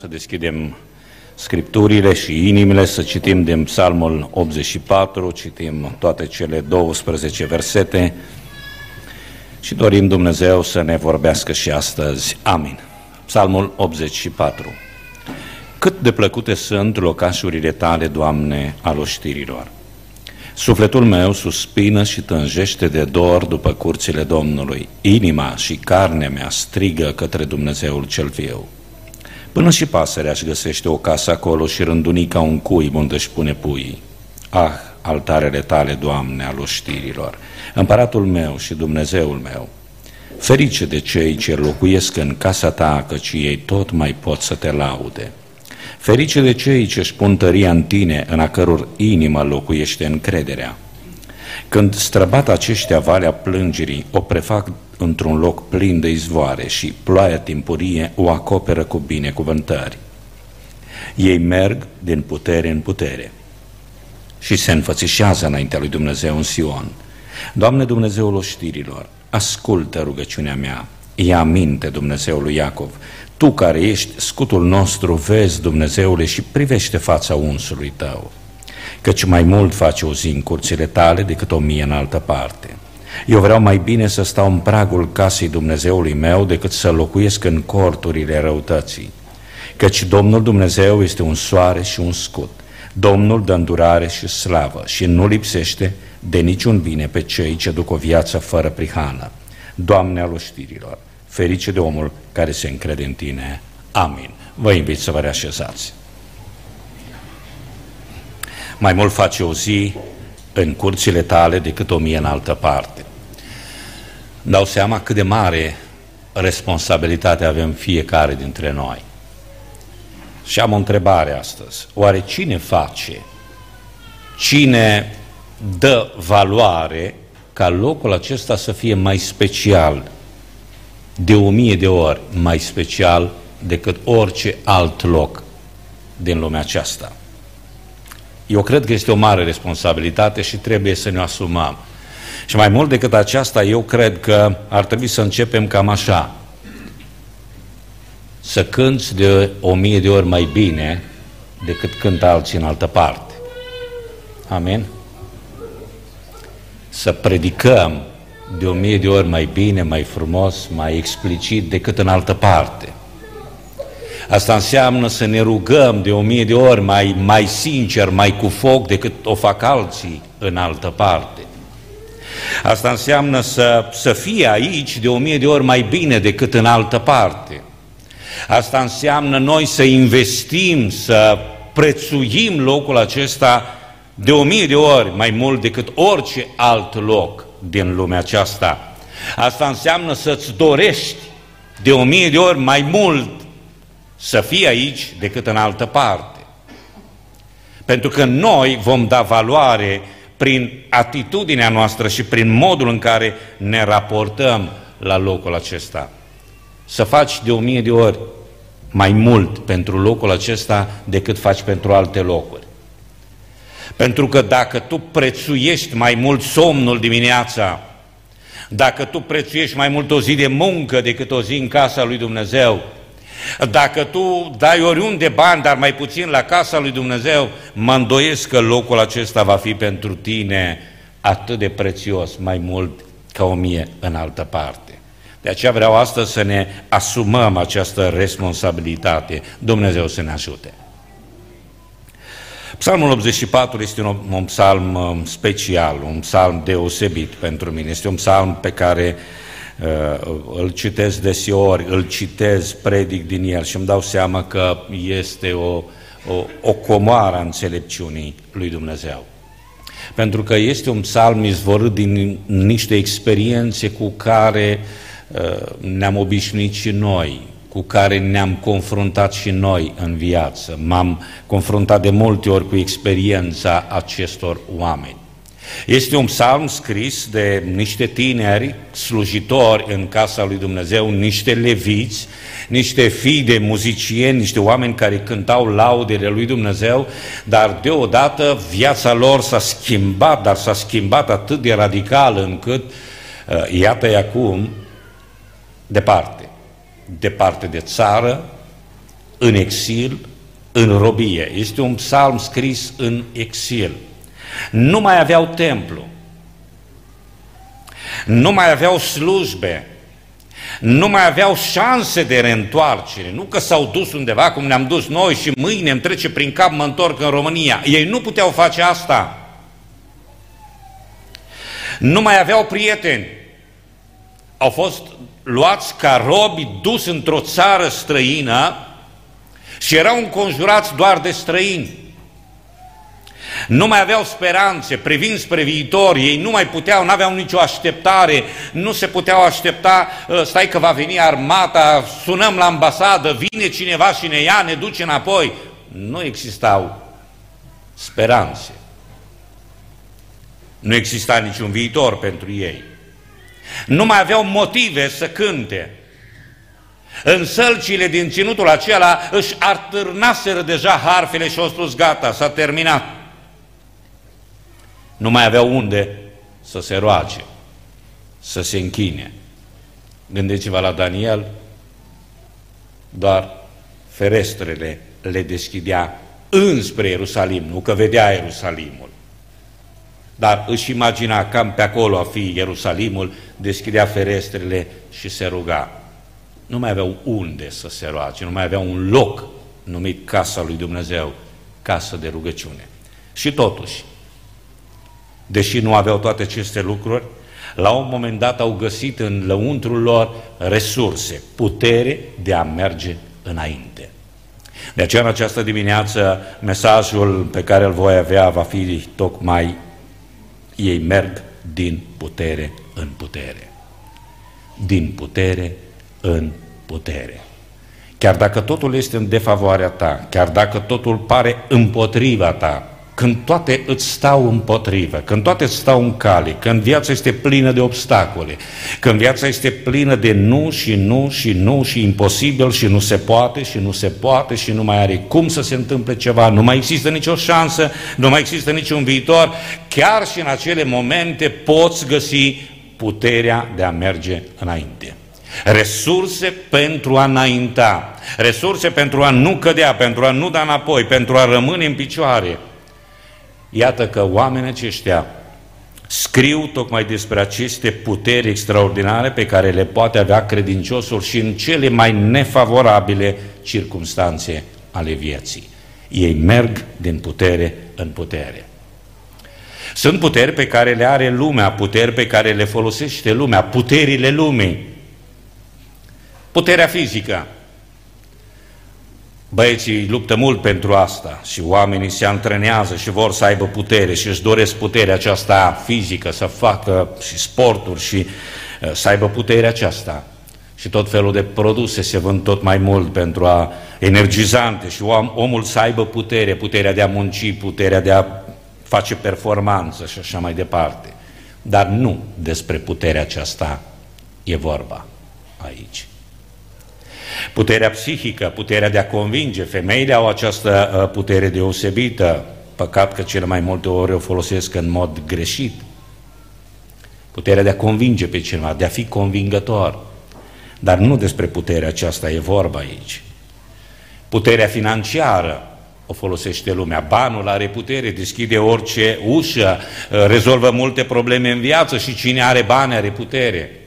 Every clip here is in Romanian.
Să deschidem scripturile și inimile, să citim din Psalmul 84, citim toate cele 12 versete și dorim Dumnezeu să ne vorbească și astăzi. Amin. Psalmul 84. Cât de plăcute sunt locașurile tale, Doamne, al oștirilor. Sufletul meu suspină și tânjește de dor după curțile Domnului. Inima și carnea mea strigă către Dumnezeul cel viu. Până și pasărea își găsește o casă acolo și rânduni ca un cui unde își pune puii. Ah, altarele tale, Doamne, al oștirilor, împăratul meu și Dumnezeul meu, ferice de cei ce locuiesc în casa ta, căci ei tot mai pot să te laude. Ferice de cei ce își pun tăria în tine, în a căror inimă locuiește încrederea. Când străbat aceștia valea plângerii, o prefac într-un loc plin de izvoare și ploaia timpurie o acoperă cu binecuvântări. Ei merg din putere în putere și se înfățișează înaintea lui Dumnezeu în Sion. Doamne Dumnezeul oștirilor, ascultă rugăciunea mea, ia minte Dumnezeului Iacov, Tu care ești scutul nostru, vezi Dumnezeule și privește fața unsului Tău, căci mai mult face o zi în curțile Tale decât o mie în altă parte. Eu vreau mai bine să stau în pragul casei Dumnezeului meu decât să locuiesc în corturile răutății. Căci Domnul Dumnezeu este un soare și un scut. Domnul dă îndurare și slavă și nu lipsește de niciun bine pe cei ce duc o viață fără prihană. Doamne al oștirilor, ferice de omul care se încrede în Tine. Amin. Vă invit să vă reașezați. Mai mult face o zi în curțile tale decât o mie în altă parte. Îmi dau seama cât de mare responsabilitate avem fiecare dintre noi. Și am o întrebare astăzi. Oare cine face, cine dă valoare ca locul acesta să fie mai special, de o mie de ori mai special decât orice alt loc din lumea aceasta? Eu cred că este o mare responsabilitate și trebuie să ne asumăm. Și mai mult decât aceasta, eu cred că ar trebui să începem cam așa. Să cânți de o mie de ori mai bine decât cântă alții în altă parte. Amin? Să predicăm de o mie de ori mai bine, mai frumos, mai explicit decât în altă parte. Asta înseamnă să ne rugăm de o mie de ori mai, mai sincer, mai cu foc decât o fac alții în altă parte. Asta înseamnă să, să fie aici de o mie de ori mai bine decât în altă parte. Asta înseamnă noi să investim, să prețuim locul acesta de o mie de ori mai mult decât orice alt loc din lumea aceasta. Asta înseamnă să-ți dorești de o mie de ori mai mult să fii aici decât în altă parte. Pentru că noi vom da valoare prin atitudinea noastră și prin modul în care ne raportăm la locul acesta. Să faci de o mie de ori mai mult pentru locul acesta decât faci pentru alte locuri. Pentru că dacă tu prețuiești mai mult somnul dimineața, dacă tu prețuiești mai mult o zi de muncă decât o zi în casa lui Dumnezeu, dacă tu dai oriunde bani, dar mai puțin la casa lui Dumnezeu, mă îndoiesc că locul acesta va fi pentru tine atât de prețios, mai mult ca o mie în altă parte. De aceea vreau astăzi să ne asumăm această responsabilitate. Dumnezeu să ne ajute. Psalmul 84 este un, un psalm um, special, un psalm deosebit pentru mine. Este un psalm pe care uh, îl citesc deseori, îl citez, predic din el și îmi dau seama că este o, o, o comoară a înțelepciunii lui Dumnezeu. Pentru că este un psalm izvorât din niște experiențe cu care uh, ne-am obișnuit și noi, cu care ne-am confruntat și noi în viață. M-am confruntat de multe ori cu experiența acestor oameni. Este un psalm scris de niște tineri slujitori în casa lui Dumnezeu, niște leviți, niște fii de muzicieni, niște oameni care cântau laudele lui Dumnezeu, dar deodată viața lor s-a schimbat, dar s-a schimbat atât de radical încât, uh, iată-i acum, departe departe de țară, în exil, în robie. Este un psalm scris în exil. Nu mai aveau templu, nu mai aveau slujbe, nu mai aveau șanse de reîntoarcere, nu că s-au dus undeva cum ne-am dus noi și mâine îmi trece prin cap, mă întorc în România. Ei nu puteau face asta. Nu mai aveau prieteni. Au fost luați ca robi, dus într-o țară străină și erau înconjurați doar de străini. Nu mai aveau speranțe, privind spre viitor, ei nu mai puteau, nu aveau nicio așteptare, nu se puteau aștepta, ă, stai că va veni armata, sunăm la ambasadă, vine cineva și ne ia, ne duce înapoi. Nu existau speranțe. Nu exista niciun viitor pentru ei. Nu mai aveau motive să cânte. În sălcile din ținutul acela își artârnaseră deja harfele și au spus gata, s-a terminat. Nu mai aveau unde să se roage, să se închine. Gândiți-vă la Daniel, doar ferestrele le deschidea înspre Ierusalim, nu că vedea Ierusalimul. Dar își imagina cam pe acolo a fi Ierusalimul, deschidea ferestrele și se ruga. Nu mai aveau unde să se roage, nu mai avea un loc numit Casa lui Dumnezeu, casă de rugăciune. Și totuși, deși nu aveau toate aceste lucruri, la un moment dat au găsit în lăuntrul lor resurse, putere de a merge înainte. De aceea, în această dimineață, mesajul pe care îl voi avea va fi tocmai ei merg din putere în putere. Din putere în putere. Chiar dacă totul este în defavoarea ta, chiar dacă totul pare împotriva ta, când toate îți stau împotrivă, când toate îți stau în cale, când viața este plină de obstacole, când viața este plină de nu și nu și nu și imposibil și nu se poate și nu se poate și nu mai are cum să se întâmple ceva, nu mai există nicio șansă, nu mai există niciun viitor, chiar și în acele momente poți găsi puterea de a merge înainte. Resurse pentru a înainta, resurse pentru a nu cădea, pentru a nu da înapoi, pentru a rămâne în picioare, Iată că oamenii aceștia scriu tocmai despre aceste puteri extraordinare pe care le poate avea credinciosul și în cele mai nefavorabile circumstanțe ale vieții. Ei merg din putere în putere. Sunt puteri pe care le are lumea, puteri pe care le folosește lumea, puterile lumii. Puterea fizică, Băieții luptă mult pentru asta și oamenii se antrenează și vor să aibă putere și își doresc puterea aceasta fizică, să facă și sporturi și uh, să aibă puterea aceasta. Și tot felul de produse se vând tot mai mult pentru a energizante și om, omul să aibă putere, puterea de a munci, puterea de a face performanță și așa mai departe. Dar nu despre puterea aceasta e vorba aici. Puterea psihică, puterea de a convinge, femeile au această uh, putere deosebită, păcat că cele mai multe ori o folosesc în mod greșit. Puterea de a convinge pe cineva, de a fi convingător. Dar nu despre puterea aceasta e vorba aici. Puterea financiară o folosește lumea. Banul are putere, deschide orice ușă, uh, rezolvă multe probleme în viață și cine are bani are putere.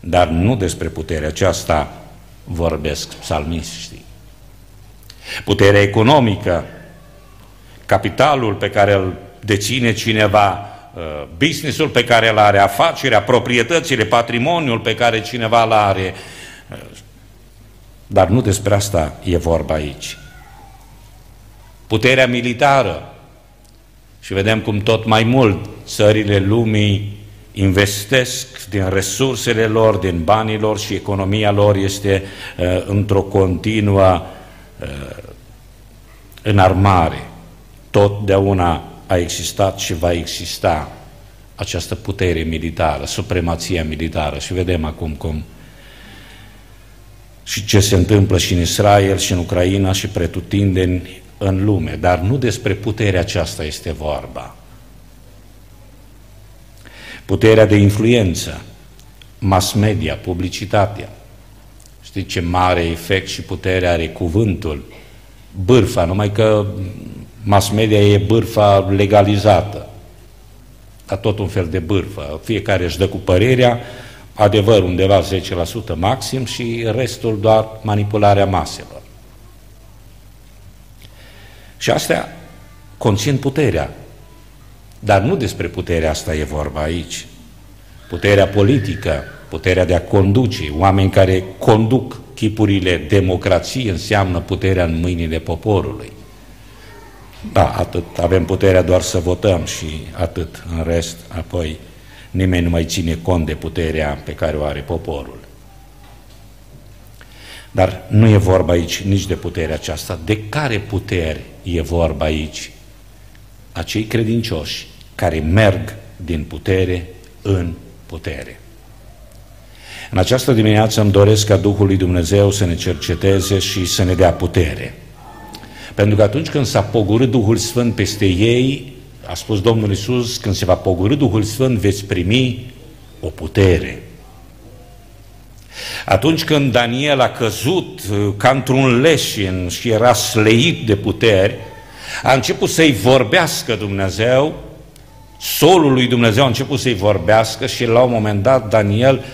Dar nu despre puterea aceasta vorbesc psalmiștii. Puterea economică, capitalul pe care îl deține cineva, uh, businessul pe care îl are, afacerea, proprietățile, patrimoniul pe care cineva îl are. Uh, dar nu despre asta e vorba aici. Puterea militară. Și vedem cum tot mai mult țările lumii investesc din resursele lor, din banii lor și economia lor este uh, într-o continuă uh, înarmare. Totdeauna a existat și va exista această putere militară, supremația militară. Și vedem acum cum și ce se întâmplă și în Israel și în Ucraina și pretutindeni în lume, dar nu despre puterea aceasta este vorba puterea de influență, mass media, publicitatea. Știți ce mare efect și putere are cuvântul? Bârfa, numai că mass media e bârfa legalizată. Dar tot un fel de bârfă. Fiecare își dă cu părerea, adevăr undeva 10% maxim și restul doar manipularea maselor. Și astea conțin puterea. Dar nu despre puterea asta e vorba aici. Puterea politică, puterea de a conduce, oameni care conduc chipurile democrației înseamnă puterea în mâinile poporului. Da, atât. Avem puterea doar să votăm și atât. În rest, apoi, nimeni nu mai ține cont de puterea pe care o are poporul. Dar nu e vorba aici nici de puterea aceasta. De care puteri e vorba aici? Acei credincioși care merg din putere în putere. În această dimineață îmi doresc ca Duhul lui Dumnezeu să ne cerceteze și să ne dea putere. Pentru că atunci când s-a pogorât Duhul Sfânt peste ei, a spus Domnul Isus, când se va pogorâ Duhul Sfânt, veți primi o putere. Atunci când Daniel a căzut uh, ca într-un leșin și era sleit de puteri, a început să-i vorbească Dumnezeu, solul lui Dumnezeu a început să-i vorbească și la un moment dat Daniel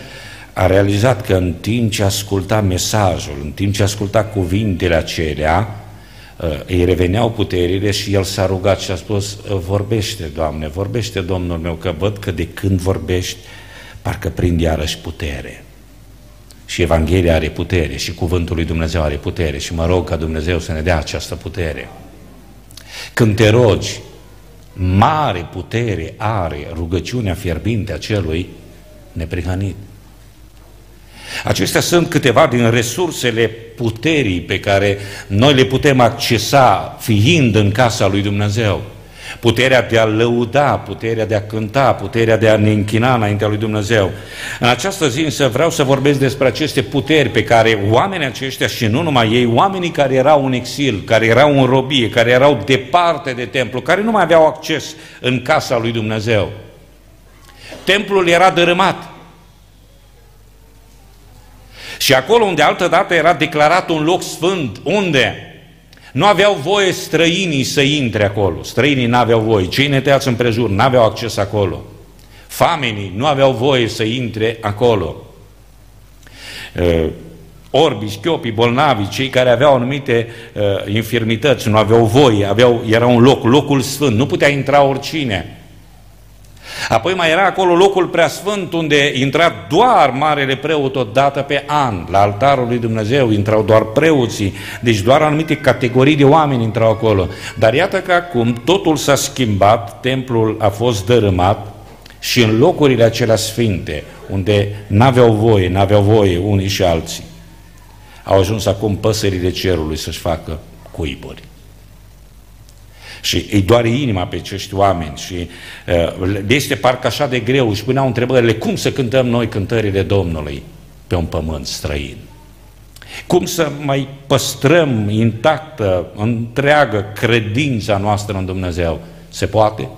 a realizat că în timp ce asculta mesajul, în timp ce asculta cuvintele acelea, uh, îi reveneau puterile și el s-a rugat și a spus, uh, vorbește, Doamne, vorbește, Domnul meu, că văd că de când vorbești, parcă prind iarăși putere. Și Evanghelia are putere și Cuvântul lui Dumnezeu are putere și mă rog ca Dumnezeu să ne dea această putere. Când te rogi, mare putere are rugăciunea fierbinte a celui neprihănit. Acestea sunt câteva din resursele puterii pe care noi le putem accesa fiind în casa lui Dumnezeu. Puterea de a lăuda, puterea de a cânta, puterea de a ne închina înaintea lui Dumnezeu. În această zi însă vreau să vorbesc despre aceste puteri pe care oamenii aceștia și nu numai ei, oamenii care erau în exil, care erau în robie, care erau departe de templu, care nu mai aveau acces în casa lui Dumnezeu. Templul era dărâmat. Și acolo unde altădată era declarat un loc sfânt, unde nu aveau voie străinii să intre acolo. Străinii nu aveau voie. Cei neteați împrejur nu aveau acces acolo. Famenii nu aveau voie să intre acolo. Uh, orbii, schiopii, bolnavi, cei care aveau anumite uh, infirmități, nu aveau voie, aveau, era un loc, locul sfânt, nu putea intra oricine. Apoi mai era acolo locul preasfânt unde intra doar marele preot o dată pe an. La altarul lui Dumnezeu intrau doar preoții, deci doar anumite categorii de oameni intrau acolo. Dar iată că acum totul s-a schimbat, templul a fost dărâmat și în locurile acelea sfinte, unde n-aveau voie, n-aveau voie unii și alții, au ajuns acum păsările cerului să-și facă cuiburi și îi doare inima pe acești oameni și uh, este parcă așa de greu, și puneau întrebările, cum să cântăm noi cântările Domnului pe un pământ străin? Cum să mai păstrăm intactă, întreagă credința noastră în Dumnezeu? Se poate?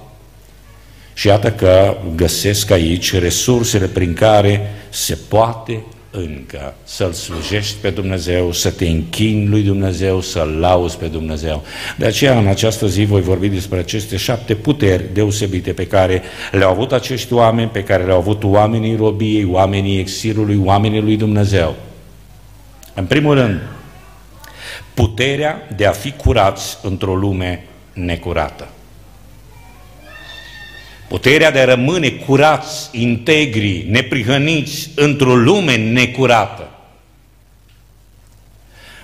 Și iată că găsesc aici resursele prin care se poate încă să-L slujești pe Dumnezeu, să te închini lui Dumnezeu, să-L lauzi pe Dumnezeu. De aceea, în această zi, voi vorbi despre aceste șapte puteri deosebite pe care le-au avut acești oameni, pe care le-au avut oamenii robiei, oamenii exilului, oamenii lui Dumnezeu. În primul rând, puterea de a fi curați într-o lume necurată. Puterea de a rămâne curați, integri, neprihăniți într-o lume necurată.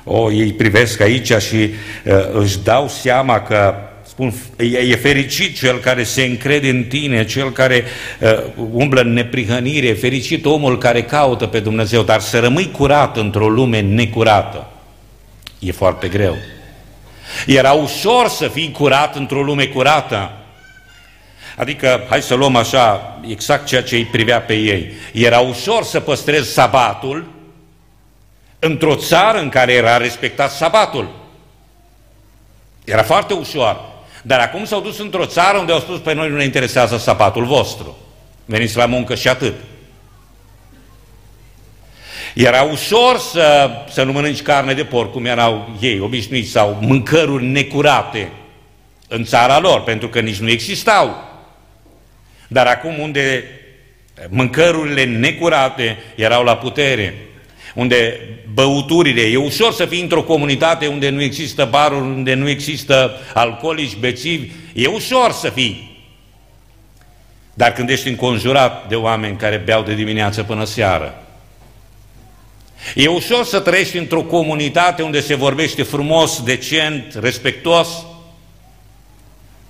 O, ei privesc aici și uh, își dau seama că spun, e, e fericit cel care se încrede în tine, cel care uh, umblă în neprihănire, e fericit omul care caută pe Dumnezeu, dar să rămâi curat într-o lume necurată e foarte greu. Era ușor să fii curat într-o lume curată, Adică, hai să luăm așa, exact ceea ce îi privea pe ei. Era ușor să păstrezi sabatul într-o țară în care era respectat sabatul. Era foarte ușor. Dar acum s-au dus într-o țară unde au spus, pe noi nu ne interesează sabatul vostru. Veniți la muncă și atât. Era ușor să, să nu mănânci carne de porc, cum erau ei obișnuiți, sau mâncăruri necurate în țara lor, pentru că nici nu existau. Dar acum unde mâncărurile necurate erau la putere, unde băuturile, e ușor să fii într-o comunitate unde nu există baruri, unde nu există alcoolici, bețivi, e ușor să fii. Dar când ești înconjurat de oameni care beau de dimineață până seară, e ușor să trăiești într-o comunitate unde se vorbește frumos, decent, respectuos,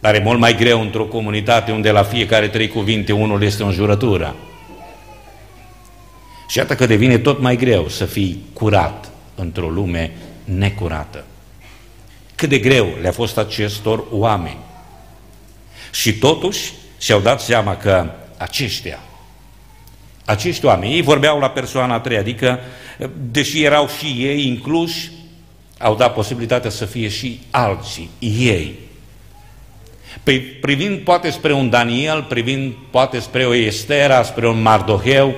dar e mult mai greu într-o comunitate unde la fiecare trei cuvinte unul este o înjurătură. Și iată că devine tot mai greu să fii curat într-o lume necurată. Cât de greu le-a fost acestor oameni. Și totuși și-au dat seama că aceștia, acești oameni, ei vorbeau la persoana a treia, adică, deși erau și ei incluși, au dat posibilitatea să fie și alții, ei. Păi, privind poate spre un Daniel, privind poate spre o Estera, spre un Mardoheu,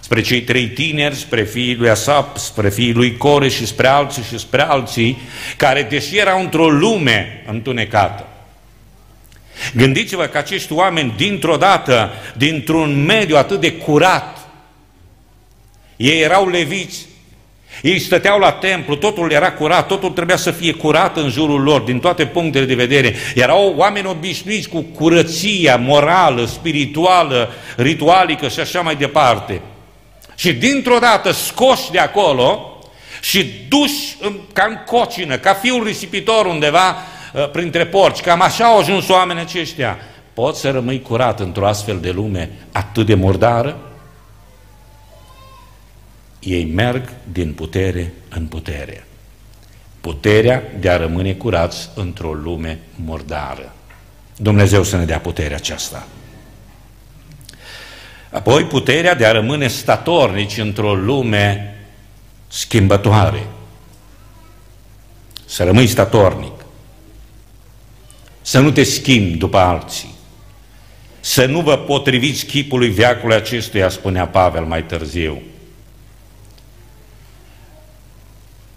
spre cei trei tineri, spre fiii lui Asap, spre fiii lui Core și spre alții și spre alții, care, deși erau într-o lume întunecată, Gândiți-vă că acești oameni, dintr-o dată, dintr-un mediu atât de curat, ei erau leviți, ei stăteau la templu, totul era curat, totul trebuia să fie curat în jurul lor, din toate punctele de vedere. Erau oameni obișnuiți cu curăția morală, spirituală, ritualică și așa mai departe. Și dintr-o dată scoși de acolo și duși ca în cocină, ca fiul risipitor undeva uh, printre porci, cam așa au ajuns oamenii aceștia. Poți să rămâi curat într-o astfel de lume atât de murdară? Ei merg din putere în putere. Puterea de a rămâne curați într-o lume murdară. Dumnezeu să ne dea puterea aceasta. Apoi puterea de a rămâne statornici într-o lume schimbătoare. Să rămâi statornic. Să nu te schimbi după alții. Să nu vă potriviți chipului veacului acestuia, spunea Pavel mai târziu.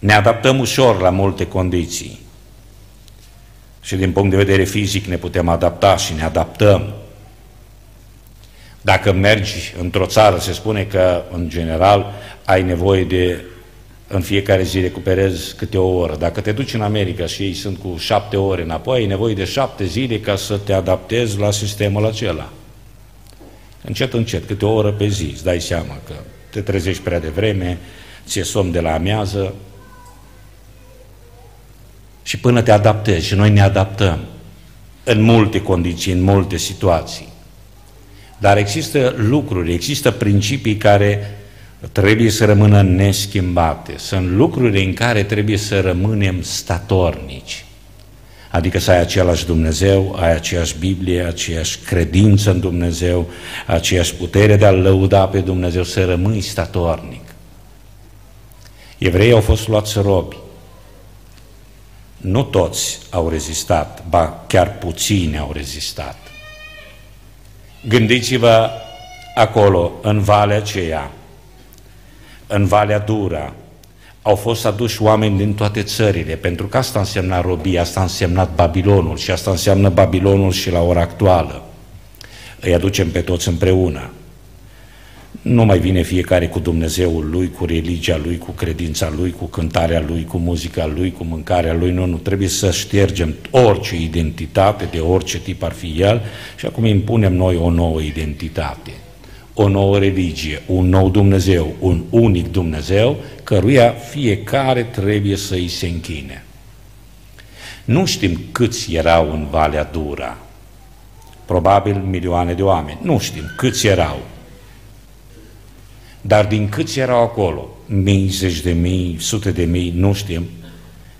Ne adaptăm ușor la multe condiții. Și din punct de vedere fizic ne putem adapta și ne adaptăm. Dacă mergi într-o țară, se spune că, în general, ai nevoie de în fiecare zi recuperezi câte o oră. Dacă te duci în America și ei sunt cu șapte ore înapoi, ai nevoie de șapte zile ca să te adaptezi la sistemul acela. Încet, încet, câte o oră pe zi, îți dai seama că te trezești prea devreme, ți-e somn de la amiază și până te adaptezi. Și noi ne adaptăm în multe condiții, în multe situații. Dar există lucruri, există principii care trebuie să rămână neschimbate. Sunt lucruri în care trebuie să rămânem statornici. Adică să ai același Dumnezeu, ai aceeași Biblie, aceeași credință în Dumnezeu, aceeași putere de a lăuda pe Dumnezeu, să rămâi statornic. Evreii au fost luați robi. Nu toți au rezistat, ba chiar puțini au rezistat. Gândiți-vă acolo, în valea aceea, în Valea Dura, au fost aduși oameni din toate țările, pentru că asta însemna robia, asta însemna Babilonul și asta înseamnă Babilonul și la ora actuală. Îi aducem pe toți împreună. Nu mai vine fiecare cu Dumnezeul lui, cu religia lui, cu credința lui, cu cântarea lui, cu muzica lui, cu mâncarea lui. Nu, nu, trebuie să ștergem orice identitate, de orice tip ar fi el, și acum impunem noi o nouă identitate, o nouă religie, un nou Dumnezeu, un unic Dumnezeu, căruia fiecare trebuie să îi se închine. Nu știm câți erau în Valea Dura, probabil milioane de oameni, nu știm câți erau, dar din câți erau acolo, mii, zeci de mii, sute de mii, nu știm,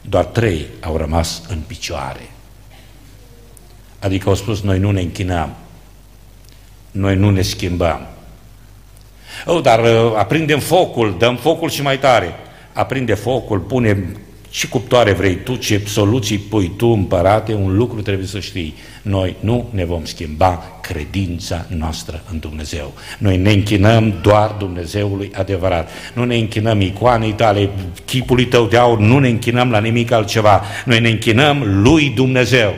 doar trei au rămas în picioare. Adică au spus, noi nu ne închinăm, noi nu ne schimbăm. Oh, dar uh, aprindem focul, dăm focul și mai tare. Aprinde focul, pune ce cuptoare vrei tu, ce soluții pui tu, împărate, un lucru trebuie să știi. Noi nu ne vom schimba credința noastră în Dumnezeu. Noi ne închinăm doar Dumnezeului adevărat. Nu ne închinăm icoanei tale, chipului tău de aur, nu ne închinăm la nimic altceva. Noi ne închinăm lui Dumnezeu.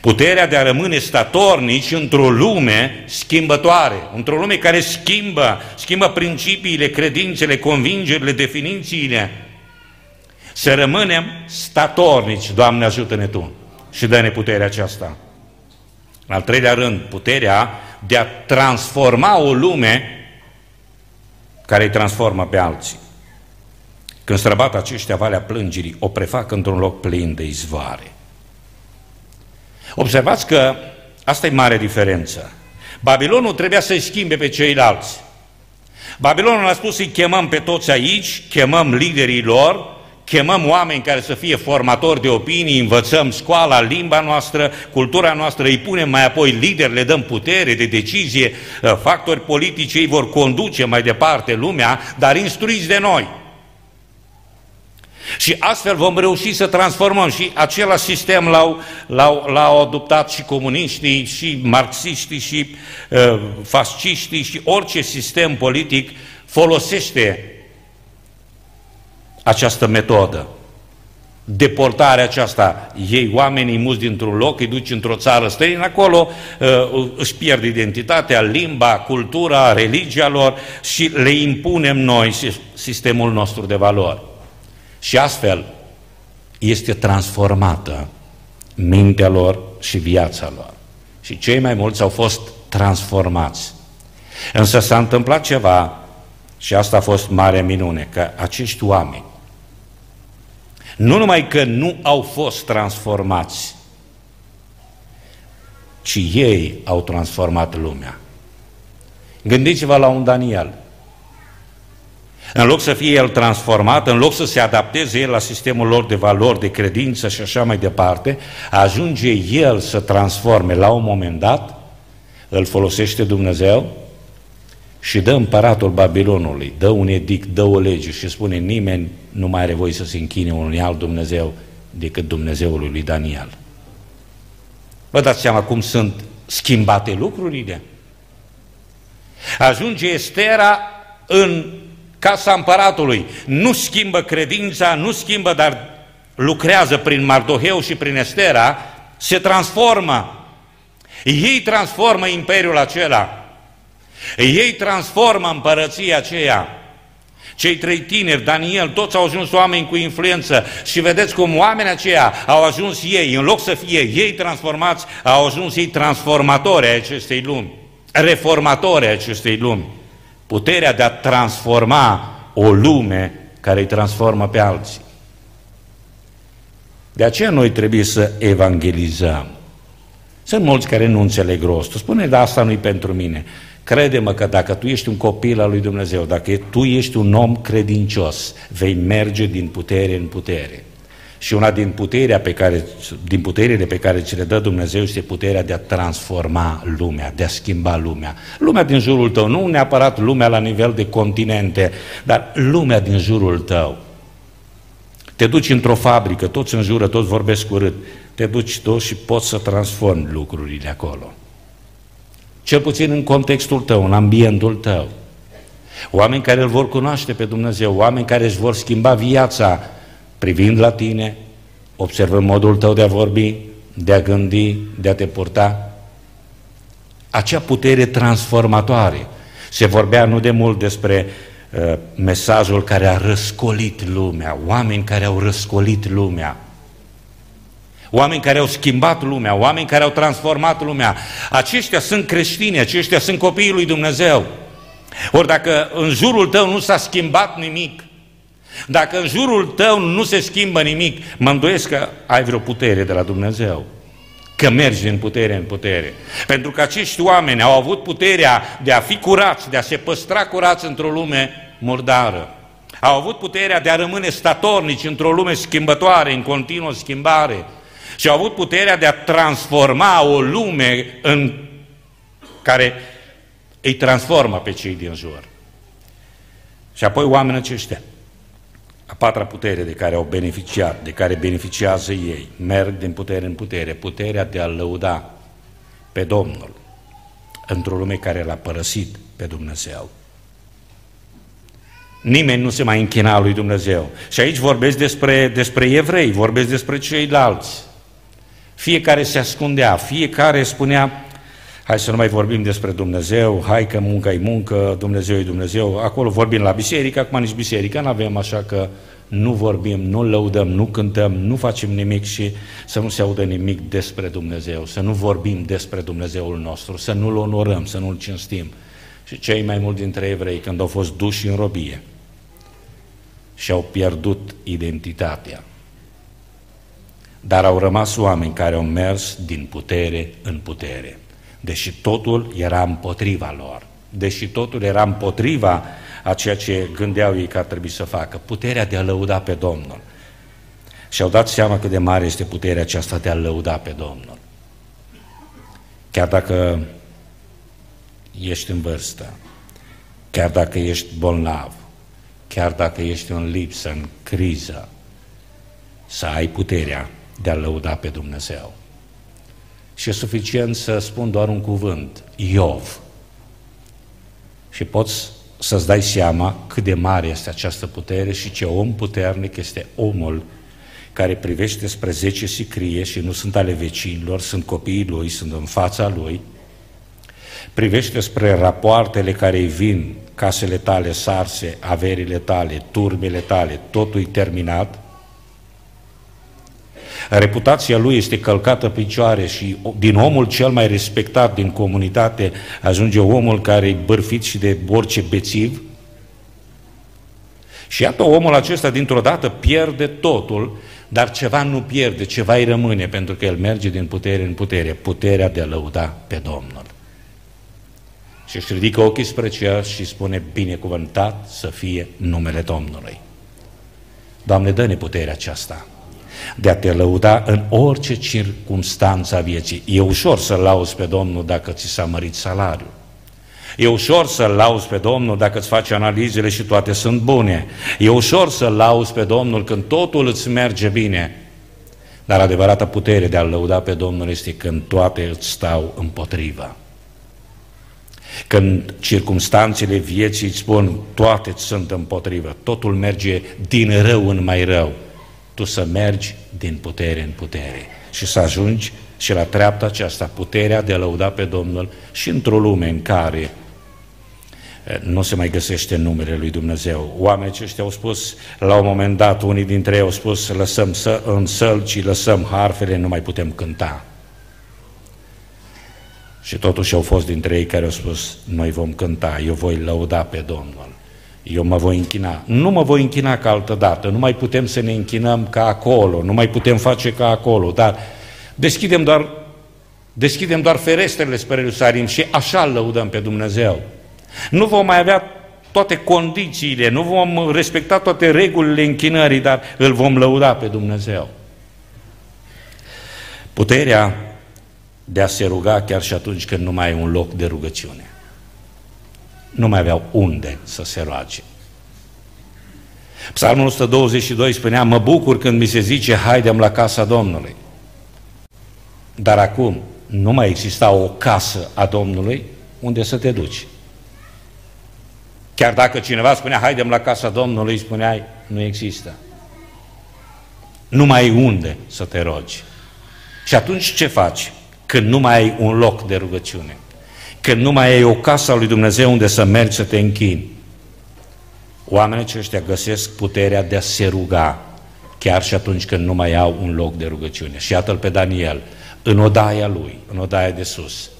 Puterea de a rămâne statornici într-o lume schimbătoare, într-o lume care schimbă, schimbă principiile, credințele, convingerile, definițiile. Să rămânem statornici, Doamne ajută-ne Tu și dă-ne puterea aceasta. În al treilea rând, puterea de a transforma o lume care îi transformă pe alții. Când străbat aceștia valea plângerii, o prefac într-un loc plin de izvoare. Observați că asta e mare diferență. Babilonul trebuia să-i schimbe pe ceilalți. Babilonul a spus să-i chemăm pe toți aici, chemăm liderii lor, chemăm oameni care să fie formatori de opinii, învățăm școala, limba noastră, cultura noastră, îi punem mai apoi lideri, le dăm putere de decizie, factori politici, ei vor conduce mai departe lumea, dar instruiți de noi. Și astfel vom reuși să transformăm și același sistem l-au, l-au, l-au adoptat și comuniștii, și marxiștii, și uh, fasciștii, și orice sistem politic folosește această metodă. Deportarea aceasta, ei oamenii mulți dintr-un loc, îi duci într-o țară străină, acolo uh, își pierd identitatea, limba, cultura, religia lor și le impunem noi sistemul nostru de valori. Și astfel este transformată mintea lor și viața lor. Și cei mai mulți au fost transformați. Însă s-a întâmplat ceva și asta a fost mare minune, că acești oameni nu numai că nu au fost transformați, ci ei au transformat lumea. Gândiți-vă la un Daniel. În loc să fie el transformat, în loc să se adapteze el la sistemul lor de valori, de credință și așa mai departe, ajunge el să transforme la un moment dat, îl folosește Dumnezeu și dă împăratul Babilonului, dă un edict, dă o lege și spune nimeni nu mai are voie să se închine unui alt Dumnezeu decât Dumnezeul lui Daniel. Vă dați seama cum sunt schimbate lucrurile? Ajunge Estera în casa împăratului, nu schimbă credința, nu schimbă, dar lucrează prin Mardoheu și prin Estera, se transformă. Ei transformă imperiul acela. Ei transformă împărăția aceea. Cei trei tineri, Daniel, toți au ajuns oameni cu influență și vedeți cum oamenii aceia au ajuns ei, în loc să fie ei transformați, au ajuns ei transformatori ai acestei lumi, reformatori ai acestei lumi puterea de a transforma o lume care îi transformă pe alții. De aceea noi trebuie să evangelizăm. Sunt mulți care nu înțeleg rostul. Spune, da, asta nu-i pentru mine. Crede-mă că dacă tu ești un copil al lui Dumnezeu, dacă tu ești un om credincios, vei merge din putere în putere. Și una din, puterea pe care, din puterile pe care ți le dă Dumnezeu este puterea de a transforma lumea, de a schimba lumea. Lumea din jurul tău, nu neapărat lumea la nivel de continente, dar lumea din jurul tău. Te duci într-o fabrică, toți în jură, toți vorbesc urât, te duci tu și poți să transformi lucrurile acolo. Cel puțin în contextul tău, în ambientul tău. Oameni care îl vor cunoaște pe Dumnezeu, oameni care își vor schimba viața privind la tine, observând modul tău de a vorbi, de a gândi, de a te purta. Acea putere transformatoare. Se vorbea nu de mult despre uh, mesajul care a răscolit lumea, oameni care au răscolit lumea, oameni care au schimbat lumea, oameni care au transformat lumea. Aceștia sunt creștini, aceștia sunt copiii lui Dumnezeu. Ori dacă în jurul tău nu s-a schimbat nimic, dacă în jurul tău nu se schimbă nimic, mă îndoiesc că ai vreo putere de la Dumnezeu. Că mergi din putere în putere. Pentru că acești oameni au avut puterea de a fi curați, de a se păstra curați într-o lume murdară. Au avut puterea de a rămâne statornici într-o lume schimbătoare, în continuă schimbare. Și au avut puterea de a transforma o lume în care îi transformă pe cei din jur. Și apoi oamenii aceștia A patra putere de care au beneficiat, de care beneficiază ei, merg din putere în putere, puterea de a lăuda pe Domnul într-o lume care l-a părăsit pe Dumnezeu. Nimeni nu se mai închina lui Dumnezeu. Și aici vorbesc despre, despre evrei, vorbesc despre ceilalți. Fiecare se ascundea, fiecare spunea, hai să nu mai vorbim despre Dumnezeu, hai că munca e muncă, Dumnezeu e Dumnezeu, acolo vorbim la biserică, acum nici biserică nu avem, așa că nu vorbim, nu lăudăm, nu cântăm, nu facem nimic și să nu se audă nimic despre Dumnezeu, să nu vorbim despre Dumnezeul nostru, să nu-L onorăm, să nu-L cinstim. Și cei mai mulți dintre evrei, când au fost duși în robie, și-au pierdut identitatea. Dar au rămas oameni care au mers din putere în putere, deși totul era împotriva lor, deși totul era împotriva a ceea ce gândeau ei că ar trebui să facă, puterea de a lăuda pe Domnul. Și au dat seama cât de mare este puterea aceasta de a lăuda pe Domnul. Chiar dacă ești în vârstă, chiar dacă ești bolnav, chiar dacă ești în lipsă, în criză, să ai puterea de a lăuda pe Dumnezeu. Și e suficient să spun doar un cuvânt, Iov. Și poți să-ți dai seama cât de mare este această putere și ce om puternic este omul care privește spre zece sicrie și nu sunt ale vecinilor, sunt copiii lui, sunt în fața lui, privește spre rapoartele care îi vin, casele tale sarse, averile tale, turbele tale, totul e terminat, reputația lui este călcată picioare și din omul cel mai respectat din comunitate ajunge omul care e bărfit și de orice bețiv, și iată, omul acesta dintr-o dată pierde totul, dar ceva nu pierde, ceva îi rămâne, pentru că el merge din putere în putere, puterea de a lăuda pe Domnul. Și își ridică ochii spre cer și spune, binecuvântat să fie numele Domnului. Doamne, dă-ne puterea aceasta de a te lăuda în orice circunstanță a vieții. E ușor să lauzi pe Domnul dacă ți s-a mărit salariul. E ușor să-L lauzi pe Domnul dacă îți faci analizele și toate sunt bune. E ușor să-L lauzi pe Domnul când totul îți merge bine. Dar adevărata putere de a-L lăuda pe Domnul este când toate îți stau împotriva. Când circumstanțele vieții îți spun toate sunt împotrivă, totul merge din rău în mai rău, tu să mergi din putere în putere și să ajungi și la treapta aceasta, puterea de a lăuda pe Domnul și într-o lume în care nu se mai găsește numele lui Dumnezeu. Oamenii aceștia au spus, la un moment dat, unii dintre ei au spus, lăsăm să, în sălci, lăsăm harfele, nu mai putem cânta. Și totuși au fost dintre ei care au spus, noi vom cânta, eu voi lăuda pe Domnul, eu mă voi închina. Nu mă voi închina ca altă dată, nu mai putem să ne închinăm ca acolo, nu mai putem face ca acolo, dar deschidem doar, deschidem doar ferestrele spre Ierusalim și așa lăudăm pe Dumnezeu. Nu vom mai avea toate condițiile, nu vom respecta toate regulile închinării, dar îl vom lăuda pe Dumnezeu. Puterea de a se ruga chiar și atunci când nu mai ai un loc de rugăciune. Nu mai aveau unde să se roage. Psalmul 122 spunea, mă bucur când mi se zice, haidem la casa Domnului. Dar acum nu mai exista o casă a Domnului unde să te duci. Chiar dacă cineva spunea, haidem la casa Domnului, spuneai, nu există. Nu mai ai unde să te rogi. Și atunci ce faci? când nu mai ai un loc de rugăciune, când nu mai ai o casă a lui Dumnezeu unde să mergi să te închini. Oamenii aceștia găsesc puterea de a se ruga, chiar și atunci când nu mai au un loc de rugăciune. Și iată-l pe Daniel, în odaia lui, în odaia de sus,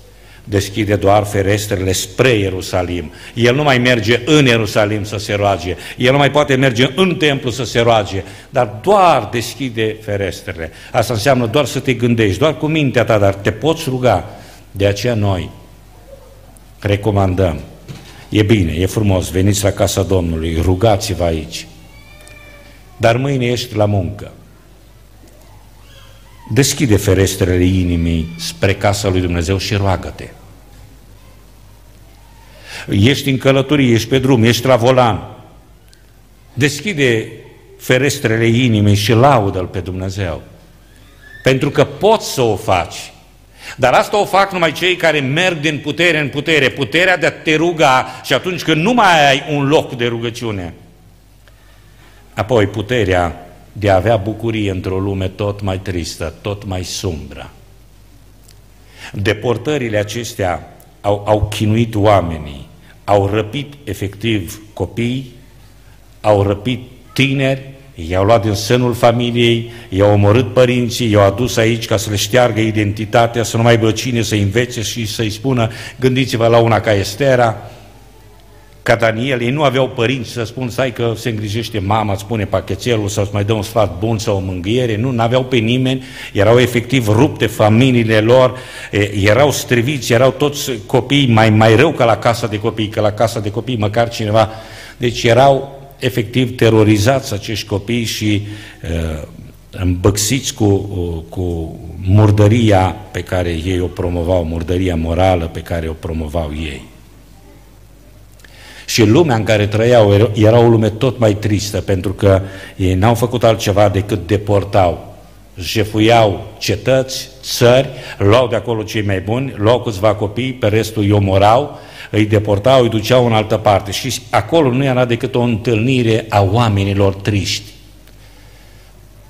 deschide doar ferestrele spre Ierusalim. El nu mai merge în Ierusalim să se roage, el nu mai poate merge în templu să se roage, dar doar deschide ferestrele. Asta înseamnă doar să te gândești, doar cu mintea ta, dar te poți ruga. De aceea noi recomandăm, e bine, e frumos, veniți la casa Domnului, rugați-vă aici, dar mâine ești la muncă. Deschide ferestrele inimii spre casa lui Dumnezeu și roagă-te. Ești în călătorie, ești pe drum, ești la volan. Deschide ferestrele inimii și laudă-L pe Dumnezeu. Pentru că poți să o faci. Dar asta o fac numai cei care merg din putere în putere, puterea de a te ruga și atunci când nu mai ai un loc de rugăciune. Apoi puterea de a avea bucurie într-o lume tot mai tristă, tot mai sumbră. Deportările acestea au, au chinuit oamenii, au răpit efectiv copii, au răpit tineri, i-au luat din sânul familiei, i-au omorât părinții, i-au adus aici ca să le șteargă identitatea, să nu mai aibă cine să învețe și să-i spună, gândiți-vă la una ca Estera, ca Daniel, ei nu aveau părinți să spun, stai că se îngrijește mama, îți spune pachetelul sau îți mai dă un sfat bun sau o mângâiere, nu, n-aveau pe nimeni, erau efectiv rupte familiile lor, erau striviți, erau toți copii mai, mai rău ca la casa de copii, că la casa de copii măcar cineva, deci erau efectiv terorizați acești copii și uh, îmbăxiți cu, uh, cu murdăria pe care ei o promovau, murdăria morală pe care o promovau ei. Și lumea în care trăiau era o lume tot mai tristă, pentru că ei n-au făcut altceva decât deportau, jefuiau cetăți, țări, luau de acolo cei mai buni, luau câțiva copii, pe restul îi omorau, îi deportau, îi duceau în altă parte. Și acolo nu era decât o întâlnire a oamenilor triști.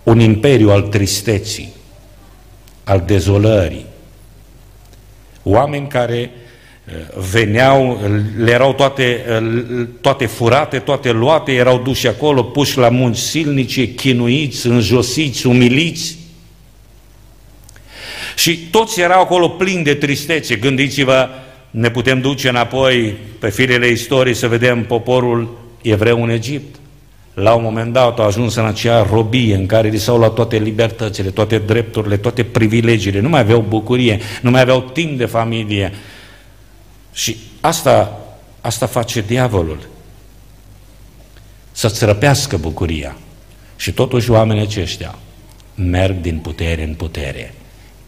Un imperiu al tristeții, al dezolării. Oameni care veneau, le erau toate, toate furate, toate luate, erau duși acolo, puși la munci silnice, chinuiți, înjosiți, umiliți. Și toți erau acolo plini de tristețe. Gândiți-vă, ne putem duce înapoi pe firele istoriei să vedem poporul evreu în Egipt. La un moment dat au ajuns în acea robie în care li s-au luat toate libertățile, toate drepturile, toate privilegiile, nu mai aveau bucurie, nu mai aveau timp de familie, și asta, asta face diavolul. Să-ți răpească bucuria. Și totuși oamenii aceștia merg din putere în putere.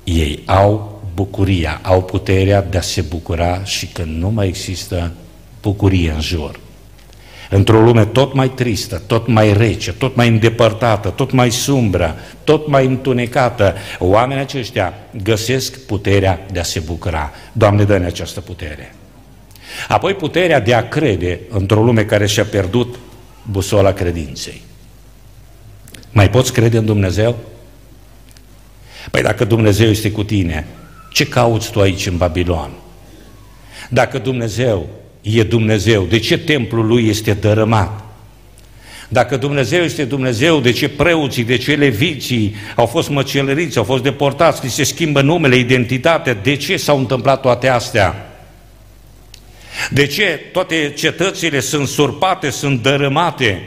Ei au bucuria, au puterea de a se bucura și când nu mai există bucurie în jur. Într-o lume tot mai tristă, tot mai rece, tot mai îndepărtată, tot mai sumbră, tot mai întunecată, oamenii aceștia găsesc puterea de a se bucura. Doamne, dă-ne această putere. Apoi puterea de a crede într-o lume care și-a pierdut busola credinței. Mai poți crede în Dumnezeu? Păi dacă Dumnezeu este cu tine, ce cauți tu aici în Babilon? Dacă Dumnezeu e Dumnezeu, de ce templul lui este dărâmat? Dacă Dumnezeu este Dumnezeu, de ce preoții, de ce leviții au fost măcelăriți, au fost deportați, li se schimbă numele, identitatea, de ce s-au întâmplat toate astea? De ce toate cetățile sunt surpate, sunt dărâmate?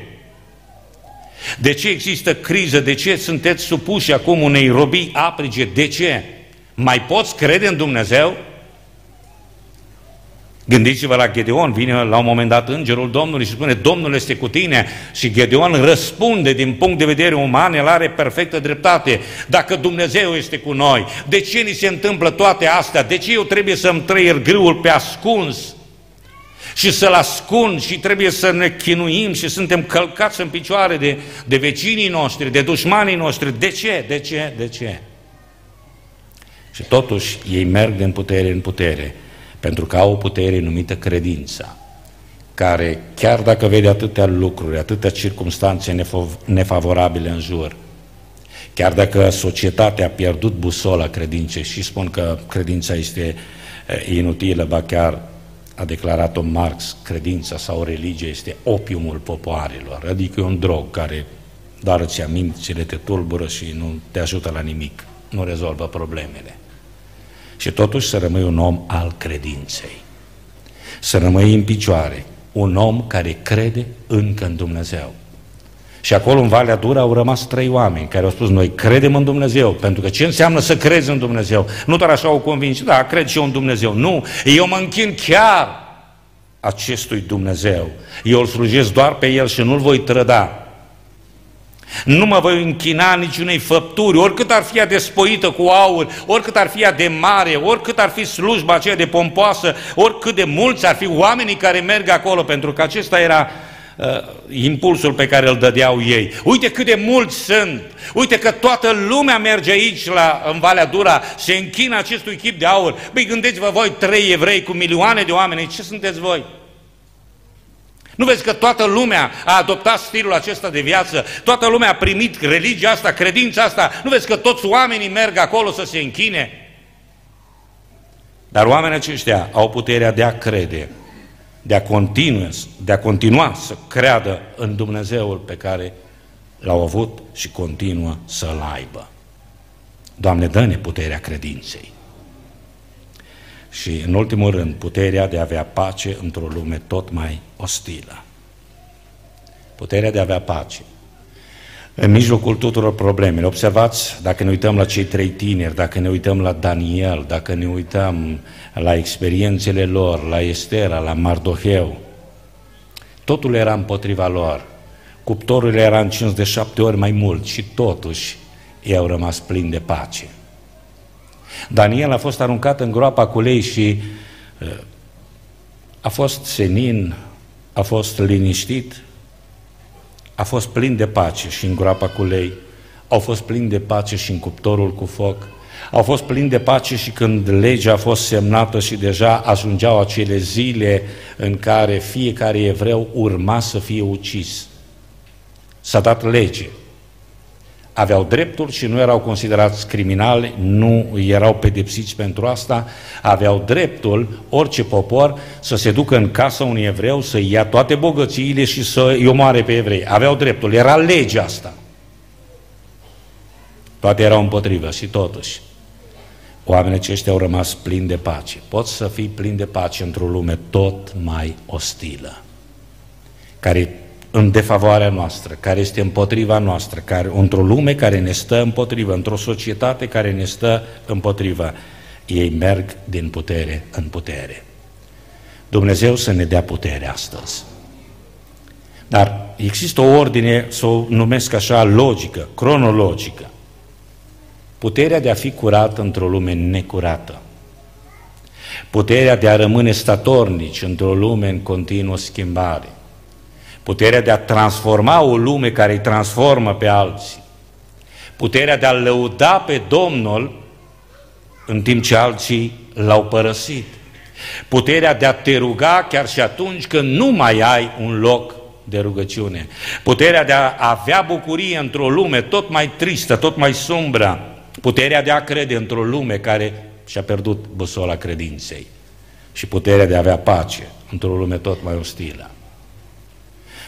De ce există criză? De ce sunteți supuși acum unei robii aprige? De ce? Mai poți crede în Dumnezeu? Gândiți-vă la Gedeon, vine la un moment dat îngerul Domnului și spune Domnul este cu tine și Gedeon răspunde din punct de vedere uman, el are perfectă dreptate. Dacă Dumnezeu este cu noi, de ce ni se întâmplă toate astea? De ce eu trebuie să-mi trăier grâul pe ascuns? și să-l ascund și trebuie să ne chinuim și suntem călcați în picioare de, de vecinii noștri, de dușmanii noștri. De ce? De ce? De ce? Și totuși ei merg din putere în putere, pentru că au o putere numită credința, care, chiar dacă vede atâtea lucruri, atâtea circunstanțe nefavorabile în jur, chiar dacă societatea a pierdut busola credinței și spun că credința este eh, inutilă, ba chiar a declarat-o Marx, credința sau religia este opiumul popoarelor, adică e un drog care doar îți amințile, te tulbură și nu te ajută la nimic, nu rezolvă problemele. Și totuși să rămâi un om al credinței, să rămâi în picioare, un om care crede încă în Dumnezeu. Și acolo în Valea Dură au rămas trei oameni care au spus, noi credem în Dumnezeu, pentru că ce înseamnă să crezi în Dumnezeu? Nu doar așa o convingi, da, cred și eu în Dumnezeu. Nu, eu mă închin chiar acestui Dumnezeu. Eu îl slujesc doar pe El și nu-L voi trăda. Nu mă voi închina niciunei făpturi, oricât ar fi ea despoită cu aur, oricât ar fi ea de mare, oricât ar fi slujba aceea de pompoasă, oricât de mulți ar fi oamenii care merg acolo, pentru că acesta era uh, impulsul pe care îl dădeau ei. Uite cât de mulți sunt, uite că toată lumea merge aici la, în Valea Dura, se închină acestui chip de aur. Băi, gândiți-vă voi, trei evrei cu milioane de oameni, ce sunteți voi? Nu vezi că toată lumea a adoptat stilul acesta de viață, toată lumea a primit religia asta, credința asta, nu vezi că toți oamenii merg acolo să se închine? Dar oamenii aceștia au puterea de a crede, de a continua, de a continua să creadă în Dumnezeul pe care l-au avut și continuă să-l aibă. Doamne, dă-ne puterea credinței. Și, în ultimul rând, puterea de a avea pace într-o lume tot mai ostilă. Puterea de a avea pace. În mijlocul tuturor problemelor. Observați, dacă ne uităm la cei trei tineri, dacă ne uităm la Daniel, dacă ne uităm la experiențele lor, la Estera, la Mardoheu, totul era împotriva lor. Cuptorul era încins de șapte ori mai mult și totuși ei au rămas plini de pace. Daniel a fost aruncat în groapa cu lei și uh, a fost senin, a fost liniștit, a fost plin de pace și în groapa cu lei, au fost plini de pace și în cuptorul cu foc, au fost plini de pace și când legea a fost semnată și deja ajungeau acele zile în care fiecare evreu urma să fie ucis. S-a dat lege aveau dreptul și nu erau considerați criminali, nu erau pedepsiți pentru asta, aveau dreptul, orice popor, să se ducă în casa unui evreu, să ia toate bogățiile și să îi omoare pe evrei. Aveau dreptul, era legea asta. Toate erau împotrivă și totuși. Oamenii aceștia au rămas plini de pace. Poți să fii plin de pace într-o lume tot mai ostilă, care în defavoarea noastră, care este împotriva noastră, care, într-o lume care ne stă împotrivă, într-o societate care ne stă împotrivă, ei merg din putere în putere. Dumnezeu să ne dea putere astăzi. Dar există o ordine, să o numesc așa, logică, cronologică. Puterea de a fi curat într-o lume necurată. Puterea de a rămâne statornici într-o lume în continuă schimbare puterea de a transforma o lume care îi transformă pe alții, puterea de a lăuda pe Domnul în timp ce alții l-au părăsit, puterea de a te ruga chiar și atunci când nu mai ai un loc de rugăciune, puterea de a avea bucurie într-o lume tot mai tristă, tot mai sumbră, puterea de a crede într-o lume care și-a pierdut busola credinței. Și puterea de a avea pace într-o lume tot mai ostilă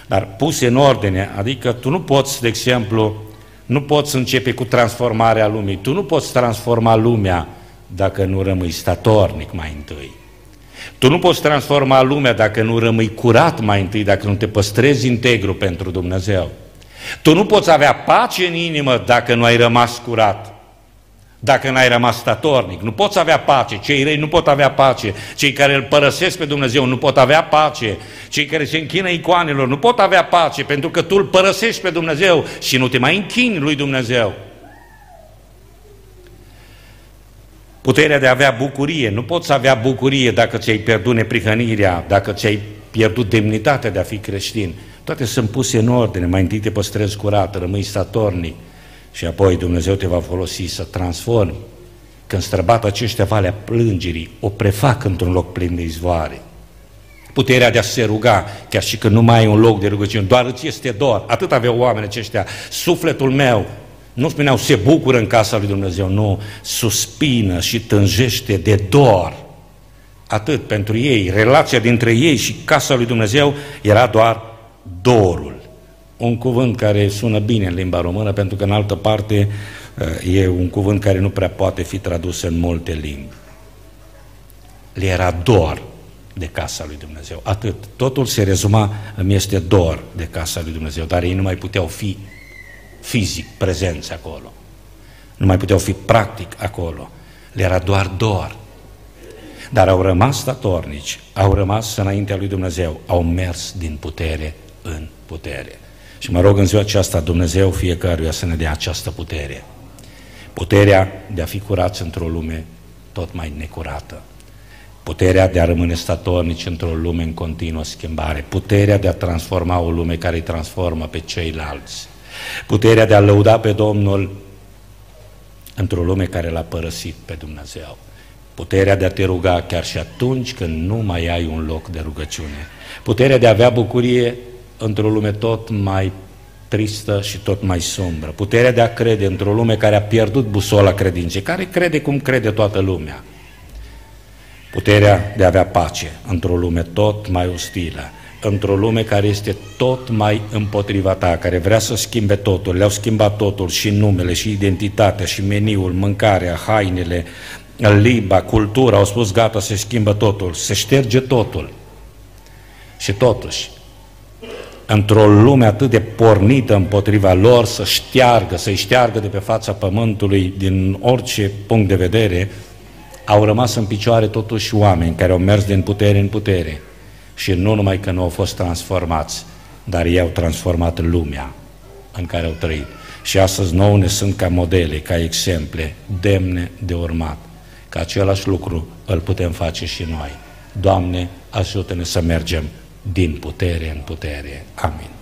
dar puse în ordine, adică tu nu poți, de exemplu, nu poți începe cu transformarea lumii, tu nu poți transforma lumea dacă nu rămâi statornic mai întâi. Tu nu poți transforma lumea dacă nu rămâi curat mai întâi, dacă nu te păstrezi integru pentru Dumnezeu. Tu nu poți avea pace în inimă dacă nu ai rămas curat dacă n-ai rămas statornic. Nu poți avea pace, cei răi nu pot avea pace, cei care îl părăsesc pe Dumnezeu nu pot avea pace, cei care se închină icoanelor nu pot avea pace, pentru că tu îl părăsești pe Dumnezeu și nu te mai închini lui Dumnezeu. Puterea de a avea bucurie, nu poți avea bucurie dacă ți-ai pierdut neprihănirea, dacă ți-ai pierdut demnitatea de a fi creștin. Toate sunt puse în ordine, mai întâi te păstrezi curat, rămâi statornic, și apoi Dumnezeu te va folosi să transformi. Când străbată aceștia valea plângerii, o prefac într-un loc plin de izvoare. Puterea de a se ruga, chiar și când nu mai ai un loc de rugăciune, doar îți este dor. Atât aveau oameni aceștia. Sufletul meu, nu spuneau se bucură în casa lui Dumnezeu, nu, suspină și tânjește de dor. Atât pentru ei, relația dintre ei și casa lui Dumnezeu era doar dorul un cuvânt care sună bine în limba română, pentru că în altă parte uh, e un cuvânt care nu prea poate fi tradus în multe limbi. Le era dor de casa lui Dumnezeu. Atât. Totul se rezuma, îmi este dor de casa lui Dumnezeu, dar ei nu mai puteau fi fizic prezenți acolo. Nu mai puteau fi practic acolo. Le era doar dor. Dar au rămas statornici, au rămas înaintea lui Dumnezeu, au mers din putere în putere. Și mă rog în ziua aceasta Dumnezeu fiecăruia să ne dea această putere. Puterea de a fi curați într-o lume tot mai necurată. puterea de a rămâne statornici într-o lume în continuă schimbare, puterea de a transforma o lume care îi transformă pe ceilalți, puterea de a lăuda pe Domnul într-o lume care l-a părăsit pe Dumnezeu, puterea de a te ruga chiar și atunci când nu mai ai un loc de rugăciune, puterea de a avea bucurie într-o lume tot mai tristă și tot mai sombră, puterea de a crede într-o lume care a pierdut busola credinței, care crede cum crede toată lumea, puterea de a avea pace într-o lume tot mai ostilă, într-o lume care este tot mai împotriva ta, care vrea să schimbe totul, le-au schimbat totul, și numele, și identitatea, și meniul, mâncarea, hainele, limba, cultura, au spus gata, se schimbă totul, se șterge totul. Și totuși, într-o lume atât de pornită împotriva lor, să șteargă, să-i șteargă de pe fața pământului din orice punct de vedere, au rămas în picioare totuși oameni care au mers din putere în putere și nu numai că nu au fost transformați, dar ei au transformat lumea în care au trăit. Și astăzi nouă ne sunt ca modele, ca exemple demne de urmat. Că același lucru îl putem face și noi. Doamne, ajută-ne să mergem din putere în putere. Amin.